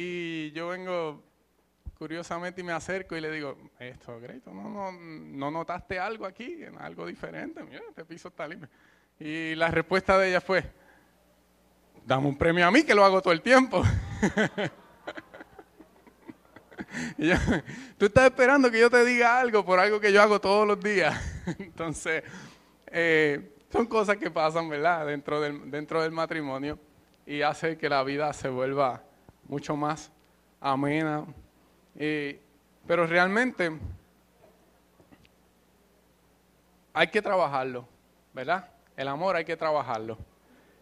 y yo vengo curiosamente y me acerco y le digo, esto, Greito, ¿no, no, no notaste algo aquí, algo diferente? Mira, este piso está limpio. Y la respuesta de ella fue, dame un premio a mí que lo hago todo el tiempo. y tú estás esperando que yo te diga algo por algo que yo hago todos los días. Entonces, eh, son cosas que pasan, ¿verdad? Dentro del, dentro del matrimonio y hace que la vida se vuelva mucho más amena. pero realmente hay que trabajarlo, ¿verdad? El amor hay que trabajarlo.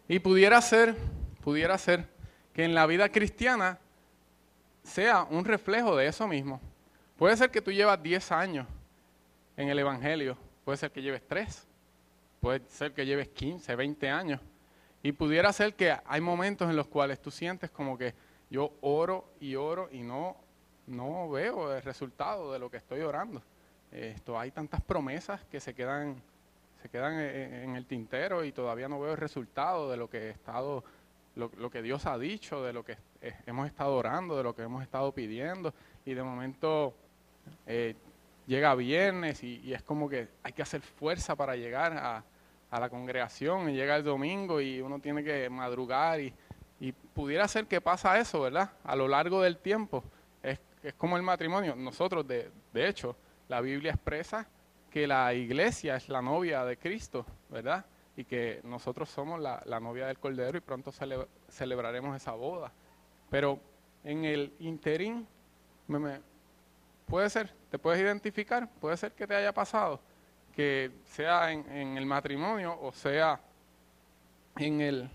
Y pudiera ser, pudiera ser que en la vida cristiana sea un reflejo de eso mismo. Puede ser que tú llevas 10 años en el Evangelio, puede ser que lleves 3, puede ser que lleves 15, 20 años. Y pudiera ser que hay momentos en los cuales tú sientes como que yo oro y oro y no, no veo el resultado de lo que estoy orando. Esto, hay tantas promesas que se quedan, se quedan en, el tintero y todavía no veo el resultado de lo que he estado, lo, que Dios ha dicho, de lo que hemos estado orando, de lo que hemos estado pidiendo. Y de momento eh, llega viernes y, es como que hay que hacer fuerza para llegar a, a la congregación y llega el domingo y uno tiene que madrugar y, y pudiera ser que pasa eso, ¿verdad? A lo largo del tiempo. Es, es como el matrimonio. Nosotros, de, de, hecho, la Biblia expresa que la iglesia es la novia de Cristo, ¿verdad? Y que nosotros somos la, la novia del Cordero y pronto celebraremos esa boda. Pero en el interín, puede ser, te puedes identificar, puede ser que te haya pasado que sea en, el matrimonio o sea en, el,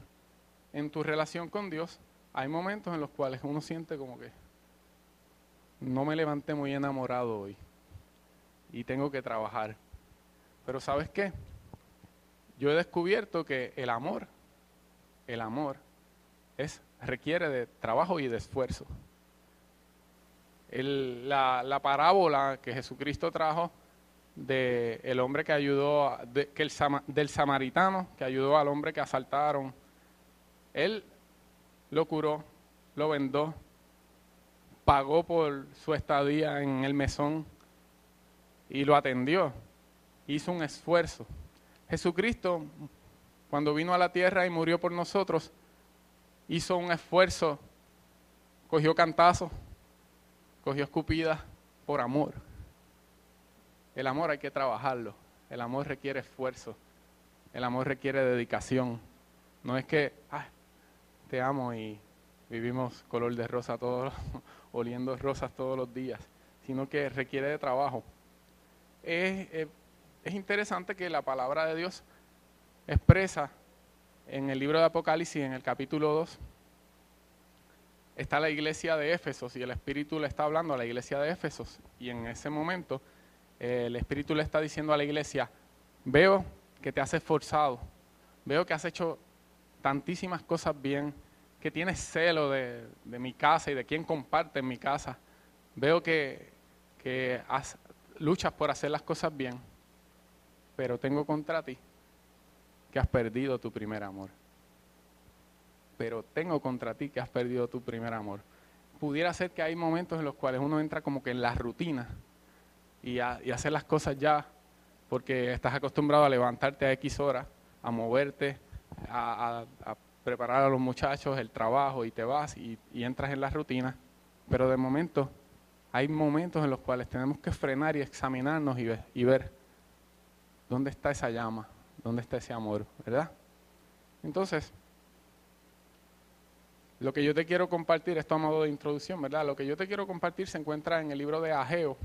en tu relación con Dios, hay momentos en los cuales uno siente como que no me levanté muy enamorado hoy y tengo que trabajar. Pero ¿sabes qué? Yo he descubierto que el amor, el amor, es, requiere de trabajo y de esfuerzo. la, la parábola que Jesucristo trajo de el hombre que ayudó, que el, del samaritano que ayudó al hombre que asaltaron. Él lo curó, lo vendó, pagó por su estadía en el mesón y lo atendió. Hizo un esfuerzo. Jesucristo, cuando vino a la tierra y murió por nosotros, hizo un esfuerzo, cogió cantazos, cogió escupidas por amor. El amor hay que trabajarlo. El amor requiere esfuerzo. El amor requiere dedicación. No es que, te amo y vivimos color de rosa todos, oliendo rosas todos los días, sino que requiere de trabajo. Es, es, es interesante que la palabra de Dios expresa en el libro de Apocalipsis, en el capítulo 2, está la iglesia de Éfesos y el Espíritu le está hablando a la iglesia de Éfesos y en ese momento el Espíritu le está diciendo a la iglesia, veo que te has esforzado, veo que has hecho tantísimas cosas bien, que tienes celo de, mi casa y de quien comparte en mi casa, veo que, luchas por hacer las cosas bien, pero tengo contra ti que has perdido tu primer amor. Pero tengo contra ti que has perdido tu primer amor. Pudiera ser que hay momentos en los cuales uno entra como que en la rutina y, hacer las cosas ya, porque estás acostumbrado a levantarte a X horas, a moverte, a, preparar a los muchachos el trabajo y te vas y, entras en la rutina. Pero de momento hay momentos en los cuales tenemos que frenar y examinarnos y ver, y ver dónde está esa llama, dónde está ese amor, ¿verdad? Entonces, lo que yo te quiero compartir, esto a modo de introducción, ¿verdad? Lo que yo te quiero compartir se encuentra en el libro de Ageo,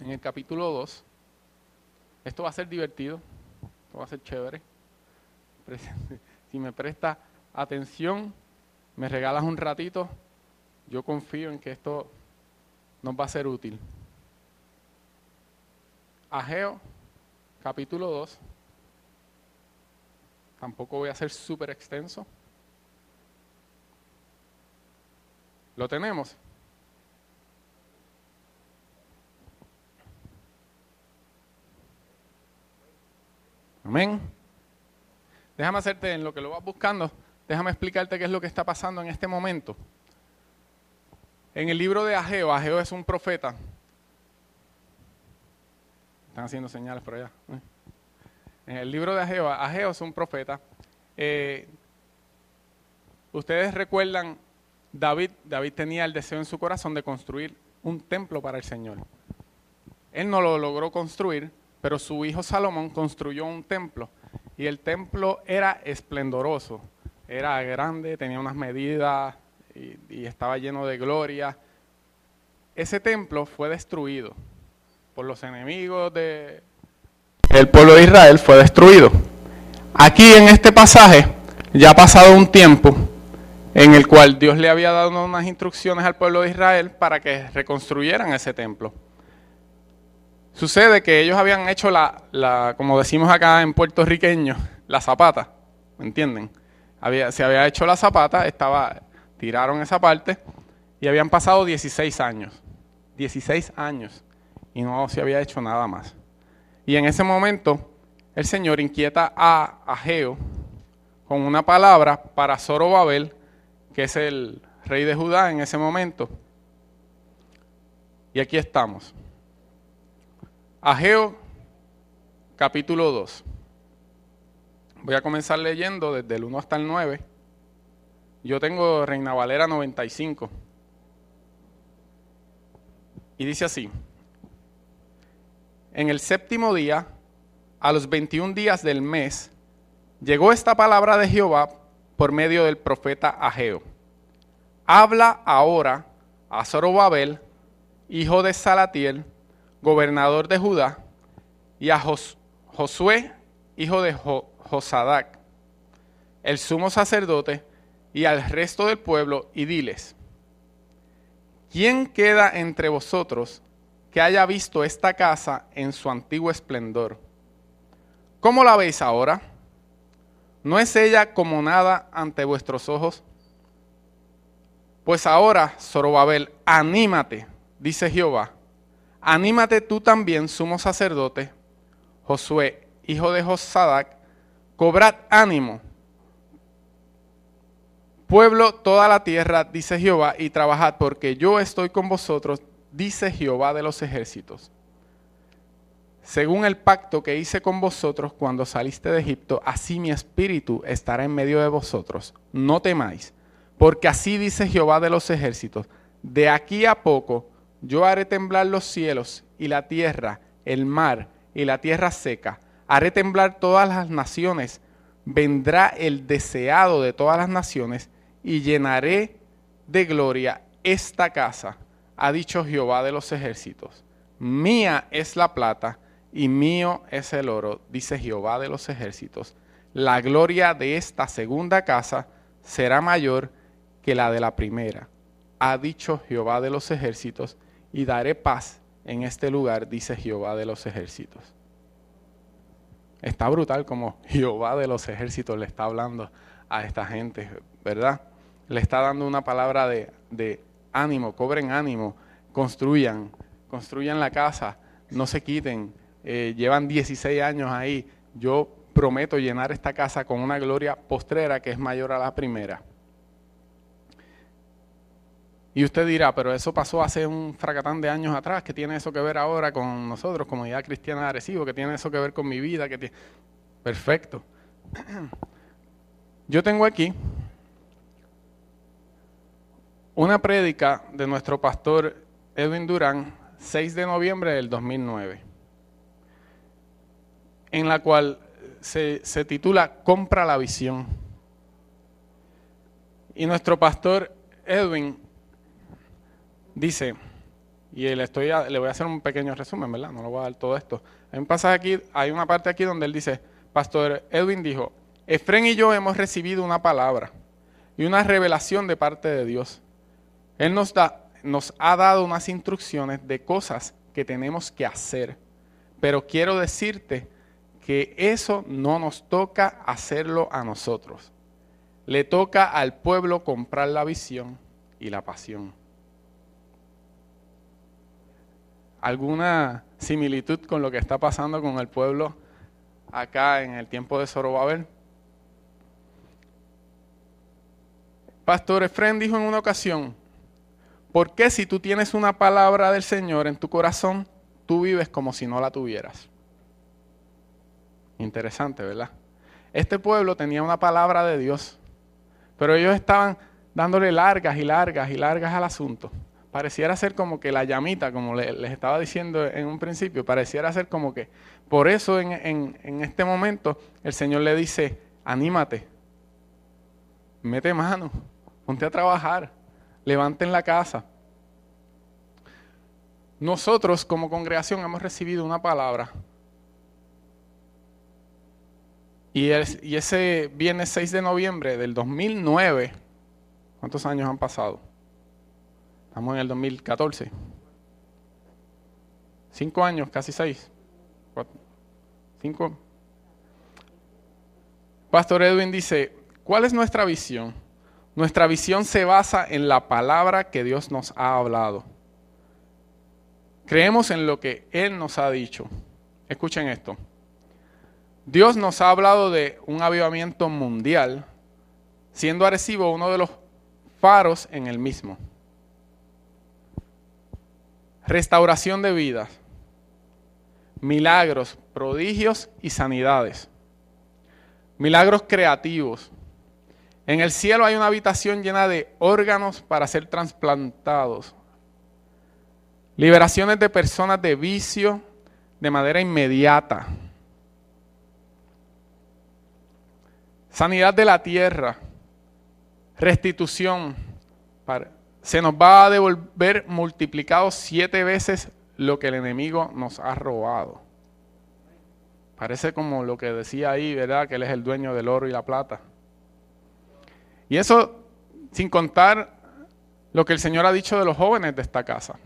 en el capítulo 2. Esto va a ser divertido, esto va a ser chévere. Si me presta atención, me regalas un ratito, yo confío en que esto nos va a ser útil. Ageo, capítulo 2. Tampoco voy a ser súper extenso. ¿Lo tenemos? Amén. Déjame hacerte en lo que lo vas buscando, déjame explicarte qué es lo que está pasando en este momento. En el libro de Ageo, Ageo es un profeta. Están haciendo señales por allá. En el libro de Ageo, Ageo es un profeta. Eh, ustedes recuerdan, David, David tenía el deseo en su corazón de construir un templo para el Señor. Él no lo logró construir, pero su hijo Salomón construyó un templo y el templo era esplendoroso, era grande, tenía unas medidas y, estaba lleno de gloria. Ese templo fue destruido por los enemigos de... El pueblo de Israel fue destruido. Aquí en este pasaje ya ha pasado un tiempo en el cual Dios le había dado unas instrucciones al pueblo de Israel para que reconstruyeran ese templo. Sucede que ellos habían hecho la, la como decimos acá en puertorriqueño, la zapata, ¿me entienden? Había, se había hecho la zapata, estaba, tiraron esa parte y habían pasado 16 años, 16 años y no se había hecho nada más. Y en ese momento el Señor inquieta a Ageo con una palabra para Zorobabel, que es el rey de Judá en ese momento. Y aquí estamos. Ageo capítulo 2. Voy a comenzar leyendo desde el 1 hasta el 9. Yo tengo Reina Valera 95. Y dice así. En el séptimo día, a los 21 días del mes, llegó esta palabra de Jehová por medio del profeta Ageo. Habla ahora a Zorobabel, hijo de Salatiel, gobernador de Judá, y a Josué, hijo de Josadac, el sumo sacerdote, y al resto del pueblo, y diles, ¿quién queda entre vosotros que haya visto esta casa en su antiguo esplendor? ¿Cómo la veis ahora? ¿No es ella como nada ante vuestros ojos? Pues ahora, Zorobabel, anímate, dice Jehová, anímate tú también, sumo sacerdote, Josué, hijo de Josadac, cobrad ánimo. Pueblo, toda la tierra, dice Jehová, y trabajad, porque yo estoy con vosotros, dice Jehová de los ejércitos según el pacto que hice con vosotros cuando saliste de Egipto, así mi espíritu estará en medio de vosotros. No temáis, porque así dice Jehová de los ejércitos, de aquí a poco yo haré temblar los cielos y la tierra, el mar y la tierra seca. Haré temblar todas las naciones. Vendrá el deseado de todas las naciones y llenaré de gloria esta casa, ha dicho Jehová de los ejércitos. Mía es la plata y mío es el oro, dice Jehová de los ejércitos. La gloria de esta segunda casa será mayor que la de la primera, ha dicho Jehová de los ejércitos, y daré paz en este lugar, dice Jehová de los ejércitos. Está brutal como Jehová de los ejércitos le está hablando a esta gente, ¿verdad? Le está dando una palabra de, ánimo, cobren ánimo, construyan, construyan la casa, no se quiten, eh, llevan 16 años ahí, yo prometo llenar esta casa con una gloria postrera que es mayor a la primera. Y usted dirá, pero eso pasó hace un fracatán de años atrás, ¿qué tiene eso que ver ahora con nosotros, comunidad cristiana de Arecibo? ¿Qué tiene eso que ver con mi vida? Perfecto. Yo tengo aquí una prédica de nuestro pastor Edwin Durán, 6 de noviembre del 2009 en la cual se, titula Compra la visión. Y nuestro pastor Edwin dice, y le, estoy le voy a hacer un pequeño resumen, ¿verdad? No lo voy a dar todo esto. Hay un pasaje aquí, hay una parte aquí donde él dice, Pastor Edwin dijo, Efren y yo hemos recibido una palabra y una revelación de parte de Dios. Él nos, da, nos ha dado unas instrucciones de cosas que tenemos que hacer. Pero quiero decirte que eso no nos toca hacerlo a nosotros. Le toca al pueblo comprar la visión y la pasión. ¿Alguna similitud con lo que está pasando con el pueblo acá en el tiempo de Zorobabel? Pastor Efren dijo en una ocasión, ¿por qué si tú tienes una palabra del Señor en tu corazón, tú vives como si no la tuvieras? Interesante, ¿verdad? Este pueblo tenía una palabra de Dios, pero ellos estaban dándole largas y largas y largas al asunto. Pareciera ser como que la llamita, como les estaba diciendo en un principio, pareciera ser como que por eso en, en este momento el Señor le dice, anímate, mete mano, ponte a trabajar, levanten la casa. Nosotros como congregación hemos recibido una palabra Y, ese viernes 6 de noviembre del 2009, ¿cuántos años han pasado? Estamos en el 2014. Cinco años, casi seis. Cinco. Pastor Edwin dice, ¿cuál es nuestra visión? Nuestra visión se basa en la palabra que Dios nos ha hablado. Creemos en lo que Él nos ha dicho. Escuchen esto. Dios nos ha hablado de un avivamiento mundial, siendo Arecibo uno de los faros en el mismo. Restauración de vidas, milagros, prodigios y sanidades. Milagros creativos. En el cielo hay una habitación llena de órganos para ser trasplantados. Liberaciones de personas de vicio de manera inmediata sanidad de la tierra, restitución. Se nos va a devolver multiplicado siete veces lo que el enemigo nos ha robado. Parece como lo que decía ahí, ¿verdad? Que Él es el dueño del oro y la plata. Y eso sin contar lo que el Señor ha dicho de los jóvenes de esta casa.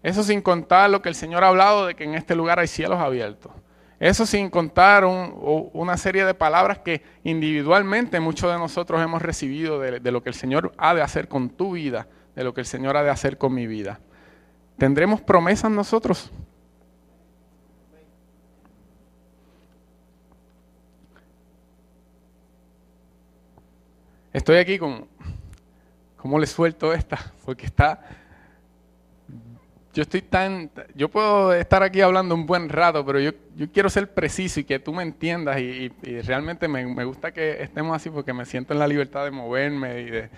Eso sin contar lo que el Señor ha hablado de que en este lugar hay cielos abiertos. Eso sin contar una serie de palabras que individualmente muchos de nosotros hemos recibido de, lo que el Señor ha de hacer con tu vida, de lo que el Señor ha de hacer con mi vida. ¿Tendremos promesas nosotros? Estoy aquí con, ¿cómo le suelto esta? Porque está, yo estoy tan, yo puedo estar aquí hablando un buen rato, pero yo, yo quiero ser preciso y que tú me entiendas y, realmente me, me, gusta que estemos así porque me siento en la libertad de moverme y, de,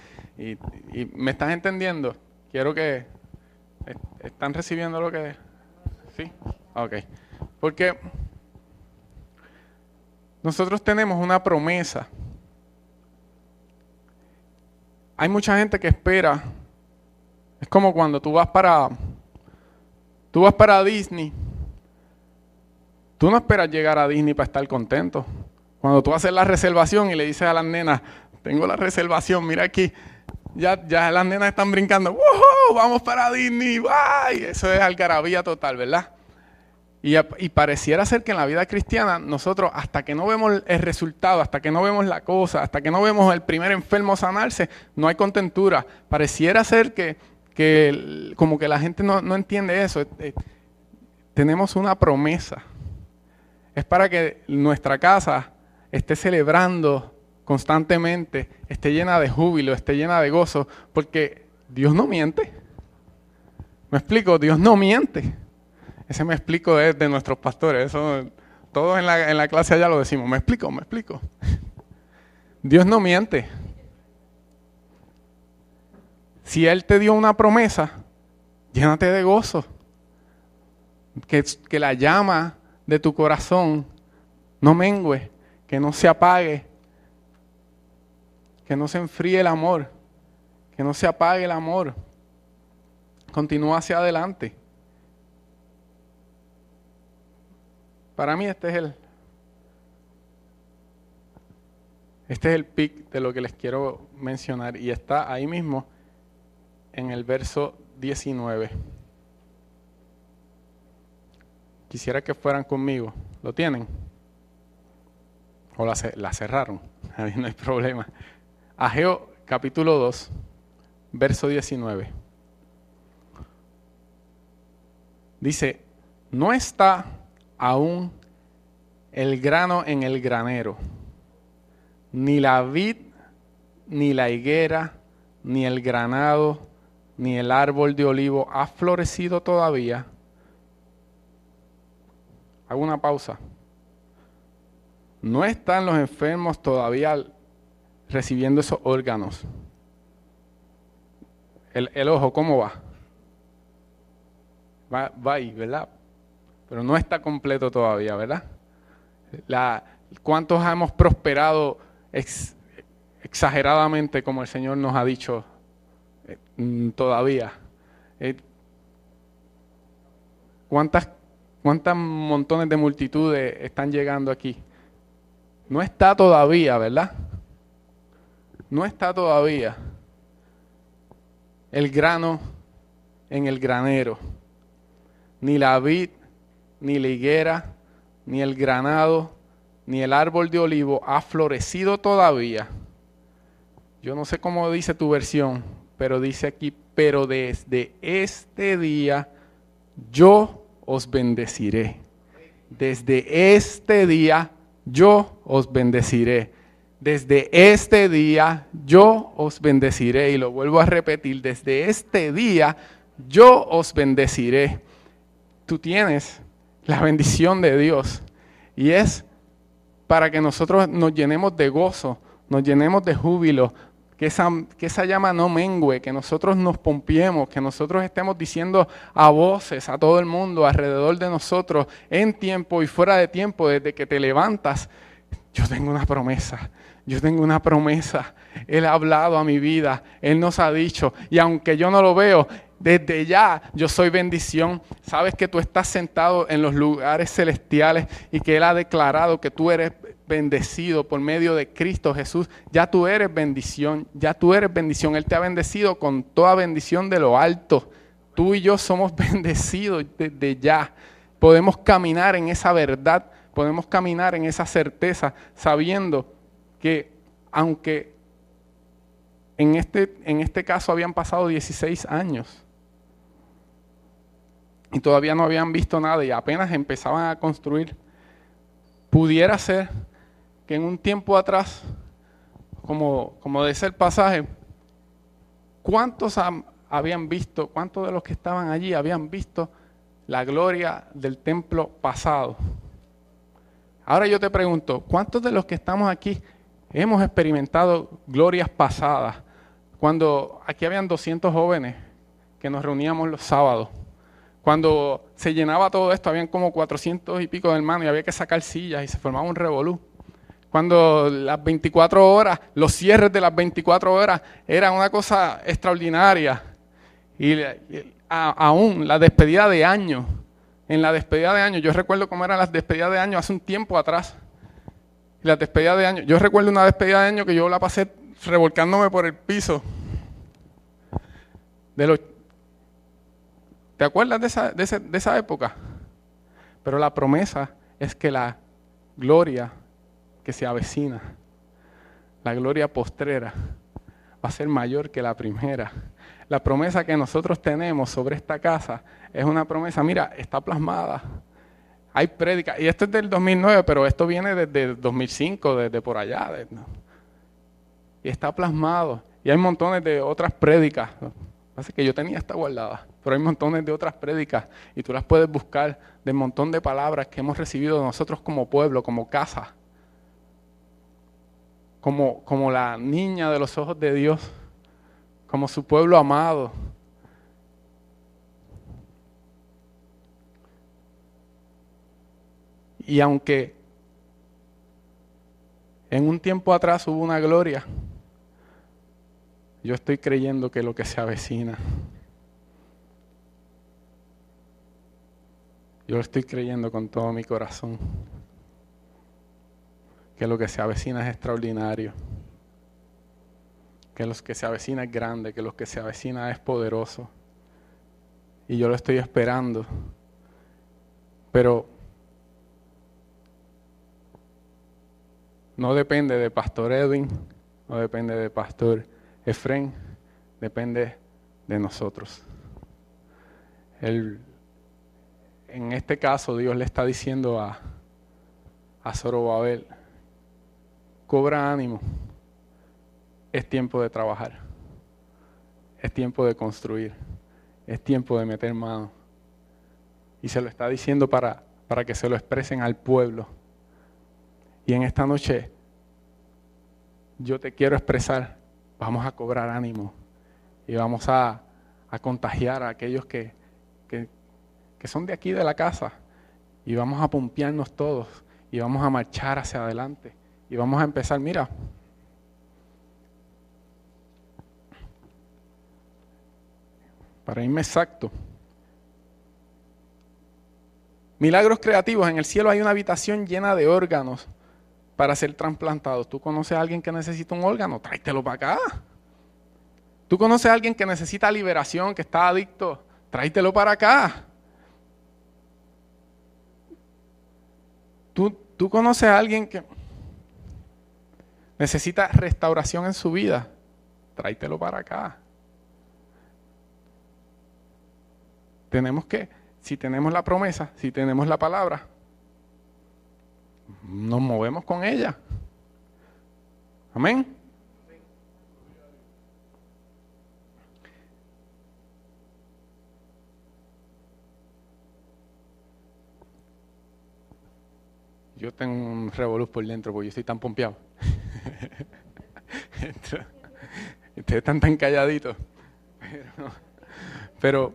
y, me estás entendiendo. Quiero que están recibiendo lo que, sí, ok, porque nosotros tenemos una promesa. Hay mucha gente que espera. Es como cuando tú vas para Tú vas para Disney. Tú no esperas llegar a Disney para estar contento. Cuando tú haces la reservación y le dices a las nenas, tengo la reservación, mira aquí, ya, ya las nenas están brincando, ¡Wow! Vamos para Disney, ¡Bye! Eso es algarabía total, ¿verdad? Y, y, pareciera ser que en la vida cristiana nosotros hasta que no vemos el resultado, hasta que no vemos la cosa, hasta que no vemos el primer enfermo sanarse, no hay contentura. Pareciera ser que que como que la gente no, entiende eso. Eh, tenemos una promesa. Es para que nuestra casa esté celebrando constantemente, esté llena de júbilo, esté llena de gozo, porque Dios no miente. ¿Me explico? Dios no miente. Ese me explico es de nuestros pastores. Eso todos en la, en la clase allá lo decimos. ¿Me explico? ¿Me explico? Dios no miente. Si Él te dio una promesa, llénate de gozo. Que, que la llama de tu corazón no mengue, que no se apague, que no se enfríe el amor, que no se apague el amor. Continúa hacia adelante. Para mí este es el este es el pic de lo que les quiero mencionar y está ahí mismo en el verso 19. Quisiera que fueran conmigo. ¿Lo tienen? ¿O la, cerraron? Ahí no hay problema. Ageo capítulo 2, verso 19. Dice, no está aún el grano en el granero, ni la vid, ni la higuera, ni el granado ni el árbol de olivo ha florecido todavía. Hago una pausa. No están los enfermos todavía recibiendo esos órganos. El, ojo, ¿cómo va? va? Va ahí, ¿verdad? Pero no está completo todavía, ¿verdad? La, ¿Cuántos hemos prosperado exageradamente como el Señor nos ha dicho eh, mm, todavía? Eh, ¿Cuántas, ¿Cuántas montones de multitudes están llegando aquí? No está todavía, ¿verdad? No está todavía el grano en el granero, ni la vid, ni la higuera, ni el granado, ni el árbol de olivo ha florecido todavía. Yo no sé cómo dice tu versión, pero dice aquí, pero desde este día yo os bendeciré. Desde este día yo os bendeciré. Desde este día yo os bendeciré. Y lo vuelvo a repetir, desde este día yo os bendeciré. Tú tienes la bendición de Dios. Y es para que nosotros nos llenemos de gozo, nos llenemos de júbilo, que esa, llama no mengue, que nosotros nos pompiemos, que nosotros estemos diciendo a voces a todo el mundo alrededor de nosotros, en tiempo y fuera de tiempo, desde que te levantas, yo tengo una promesa, yo tengo una promesa. Él ha hablado a mi vida, Él nos ha dicho, y aunque yo no lo veo, desde ya yo soy bendición. Sabes que tú estás sentado en los lugares celestiales y que Él ha declarado que tú eres bendecido por medio de Cristo Jesús. Ya tú eres bendición, ya tú eres bendición. Él te ha bendecido con toda bendición de lo alto. Tú y yo somos bendecidos desde ya. Podemos caminar en esa verdad, podemos caminar en esa certeza, sabiendo que aunque en este, en este caso habían pasado 16 años, y todavía no habían visto nada y apenas empezaban a construir, pudiera ser que en un tiempo atrás, como, como dice el pasaje, ¿cuántos habían visto, cuántos de los que estaban allí habían visto la gloria del templo pasado? Ahora yo te pregunto, ¿cuántos de los que estamos aquí hemos experimentado glorias pasadas? Cuando aquí habían 200 jóvenes que nos reuníamos los sábados cuando se llenaba todo esto, habían como 400 y pico de hermanos y había que sacar sillas y se formaba un revolú. Cuando las 24 horas, los cierres de las 24 horas eran una cosa extraordinaria. Y, aún la despedida de año, en la despedida de año, yo recuerdo cómo eran las despedidas de año hace un tiempo atrás. Y las despedidas de año, yo recuerdo una despedida de año que yo la pasé revolcándome por el piso. De los ¿Te acuerdas de esa, de, esa época? Pero la promesa es que la gloria que se avecina, la gloria postrera, va a ser mayor que la primera. La promesa que nosotros tenemos sobre esta casa es una promesa, mira, está plasmada. Hay prédicas, y esto es del 2009, pero esto viene desde 2005, desde por allá. Y está plasmado. Y hay montones de otras prédicas. Así que yo tenía esta guardada. Pero hay montones de otras prédicas y tú las puedes buscar de un montón de palabras que hemos recibido nosotros como pueblo, como casa. Como, como la niña de los ojos de Dios, como su pueblo amado. Y aunque en un tiempo atrás hubo una gloria, yo estoy creyendo que lo que se avecina Yo estoy creyendo con todo mi corazón. Que lo que se avecina es extraordinario. Que lo que se avecina es grande, que lo que se avecina es poderoso. Y yo lo estoy esperando. Pero no depende de Pastor Edwin, no depende de Pastor Efren, depende de nosotros. En este caso Dios le está diciendo a, a Zorobabel, cobra ánimo, es tiempo de trabajar, es tiempo de construir, es tiempo de meter mano. Y se lo está diciendo para, para que se lo expresen al pueblo. Y en esta noche yo te quiero expresar, vamos a cobrar ánimo y vamos a, contagiar a aquellos que, que, que son de aquí de la casa y vamos a pompearnos todos y vamos a marchar hacia adelante y vamos a empezar, mira, para irme exacto. Milagros creativos. En el cielo hay una habitación llena de órganos para ser trasplantados. ¿Tú conoces a alguien que necesita un órgano? Tráetelo para acá. ¿Tú conoces a alguien que necesita liberación, que está adicto? Tráetelo para acá. ¿Tú, ¿Tú conoces a alguien que necesita restauración en su vida? Tráetelo para acá. tenemos que, si tenemos la promesa, si tenemos la palabra, nos movemos con ella. Amén. Yo tengo un revoluz por dentro porque yo estoy tan pompeado. Ustedes están tan calladitos. Pero, pero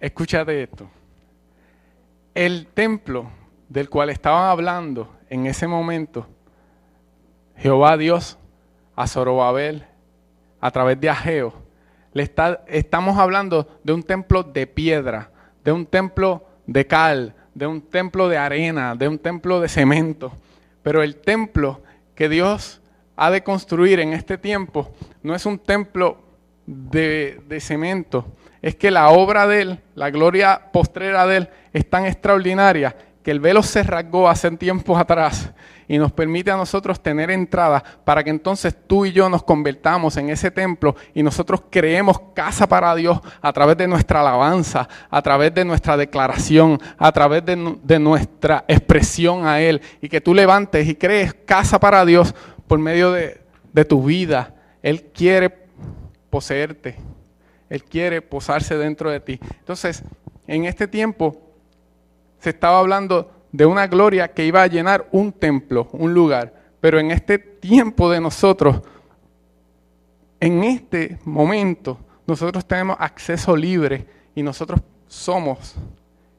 Escúchate esto. El templo del cual estaban hablando en ese momento, Jehová Dios a Zorobabel a través de Ageo, le está, estamos hablando de un templo de piedra, de un templo de cal, de un templo de arena, de un templo de cemento. Pero el templo que Dios ha de construir en este tiempo no es un templo de, de cemento, es que la obra de Él, la gloria postrera de Él, es tan extraordinaria que el velo se rasgó hace tiempos atrás y nos permite a nosotros tener entrada para que entonces tú y yo nos convertamos en ese templo y nosotros creemos casa para Dios a través de nuestra alabanza, a través de nuestra declaración, a través de, nuestra expresión a Él y que tú levantes y crees casa para Dios por medio de tu vida. Él quiere poseerte. Él quiere posarse dentro de ti. Entonces, en este tiempo se estaba hablando de una gloria que iba a llenar un templo, un lugar. Pero en este tiempo de nosotros, en este momento, nosotros tenemos acceso libre y nosotros somos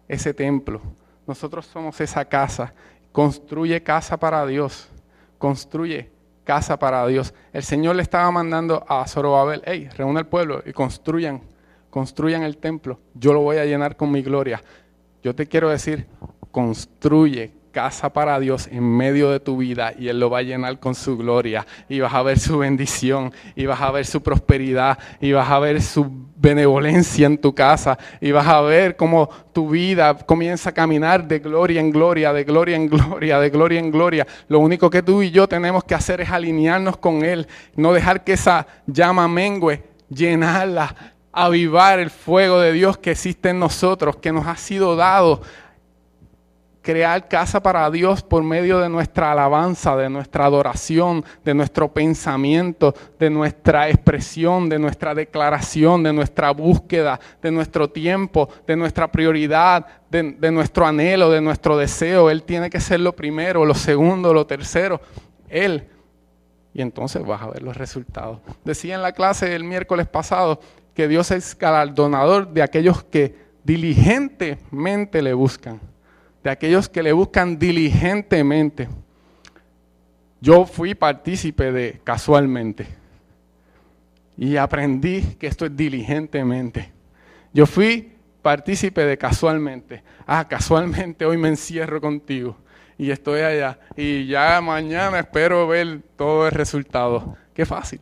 ese templo. Nosotros somos esa casa. Construye casa para Dios. Construye casa para Dios. El Señor le estaba mandando a Zorobabel, hey, reúne al pueblo y construyan, construyan el templo. Yo lo voy a llenar con mi gloria. Yo te quiero decir, construye casa para Dios en medio de tu vida y Él lo va a llenar con su gloria y vas a ver su bendición y vas a ver su prosperidad y vas a ver su benevolencia en tu casa y vas a ver cómo tu vida comienza a caminar de gloria en gloria, de gloria en gloria, de gloria en gloria. Lo único que tú y yo tenemos que hacer es alinearnos con Él, no dejar que esa llama mengue, llenarla, avivar el fuego de Dios que existe en nosotros, que nos ha sido dado crear casa para Dios por medio de nuestra alabanza, de nuestra adoración, de nuestro pensamiento, de nuestra expresión, de nuestra declaración, de nuestra búsqueda, de nuestro tiempo, de nuestra prioridad, de, nuestro anhelo, de nuestro deseo. Él tiene que ser lo primero, lo segundo, lo tercero. Él. Y entonces vas a ver los resultados. Decía en la clase el miércoles pasado que Dios es galardonador de aquellos que diligentemente le buscan de aquellos que le buscan diligentemente. Yo fui partícipe de casualmente y aprendí que esto es diligentemente. Yo fui partícipe de casualmente. Ah, casualmente hoy me encierro contigo y estoy allá y ya mañana espero ver todo el resultado. Qué fácil.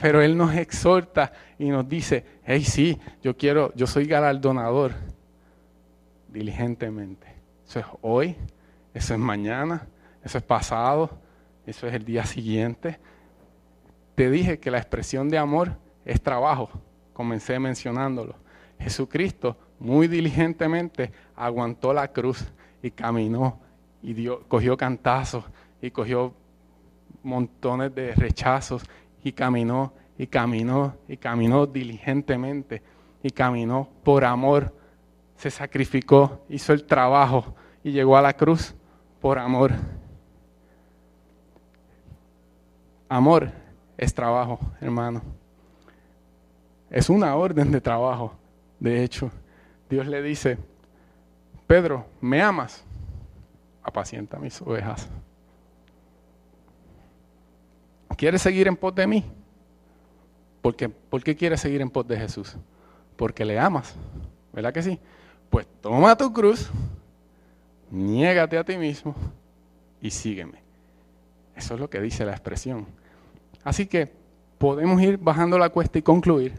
Pero Él nos exhorta y nos dice, hey, sí, yo quiero, yo soy galardonador diligentemente. Eso es hoy, eso es mañana, eso es pasado, eso es el día siguiente. Te dije que la expresión de amor es trabajo, comencé mencionándolo. Jesucristo muy diligentemente aguantó la cruz y caminó y dio, cogió cantazos y cogió montones de rechazos y caminó y caminó y caminó diligentemente y caminó por amor, se sacrificó, hizo el trabajo y llegó a la cruz por amor. Amor es trabajo, hermano. Es una orden de trabajo. De hecho, Dios le dice, Pedro, ¿me amas? Apacienta mis ovejas. ¿Quieres seguir en pos de mí? Porque, ¿Por qué quieres seguir en pos de Jesús? Porque le amas, ¿verdad que sí? Pues toma tu cruz, niégate a ti mismo y sígueme. Eso es lo que dice la expresión. Así que podemos ir bajando la cuesta y concluir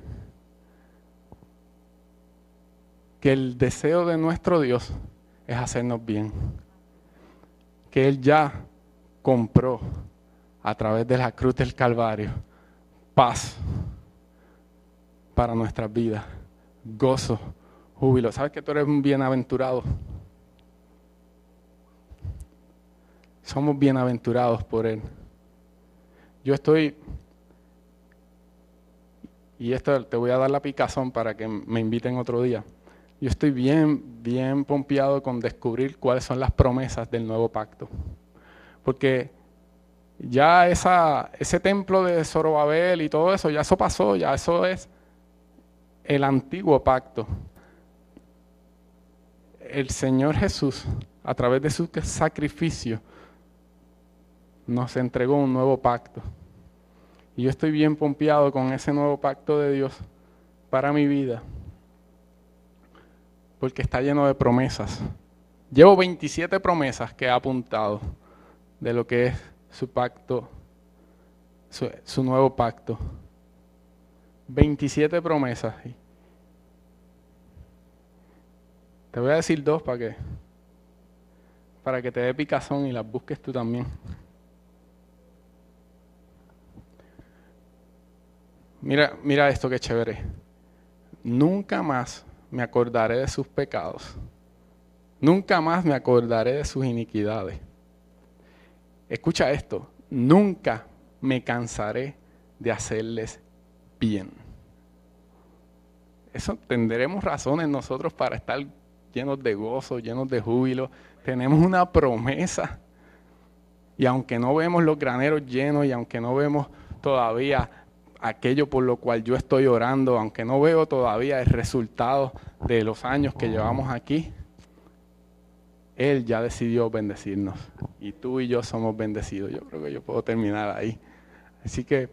que el deseo de nuestro Dios es hacernos bien. Que Él ya compró a través de la cruz del Calvario paz para nuestras vidas, gozo, júbilo. ¿Sabes que tú eres un bienaventurado? Somos bienaventurados por Él. Yo estoy, y esto te voy a dar la picazón para que me inviten otro día. Yo estoy bien, bien pompeado con descubrir cuáles son las promesas del nuevo pacto. Porque ya ese templo de Zorobabel y todo eso, ya eso pasó, ya eso es el antiguo pacto. El Señor Jesús, a través de su sacrificio, nos entregó un nuevo pacto. Y yo estoy bien pompeado con ese nuevo pacto de Dios para mi vida porque está lleno de promesas. Llevo 27 promesas que ha apuntado de lo que es su pacto, su, nuevo pacto. 27 promesas. Te voy a decir dos para que, para que te dé picazón y las busques tú también. Mira, mira esto que chévere. Nunca más me acordaré de sus pecados. Nunca más me acordaré de sus iniquidades. Escucha esto, nunca me cansaré de hacerles bien. Eso tendremos razones nosotros para estar llenos de gozo, llenos de júbilo. Tenemos una promesa. Y aunque no vemos los graneros llenos y aunque no vemos todavía aquello por lo cual yo estoy orando, aunque no veo todavía el resultado de los años que llevamos aquí, Él ya decidió bendecirnos. Y tú y yo somos bendecidos. Yo creo que yo puedo terminar ahí. Así que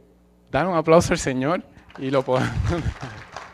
dar un aplauso al Señor y lo podemos.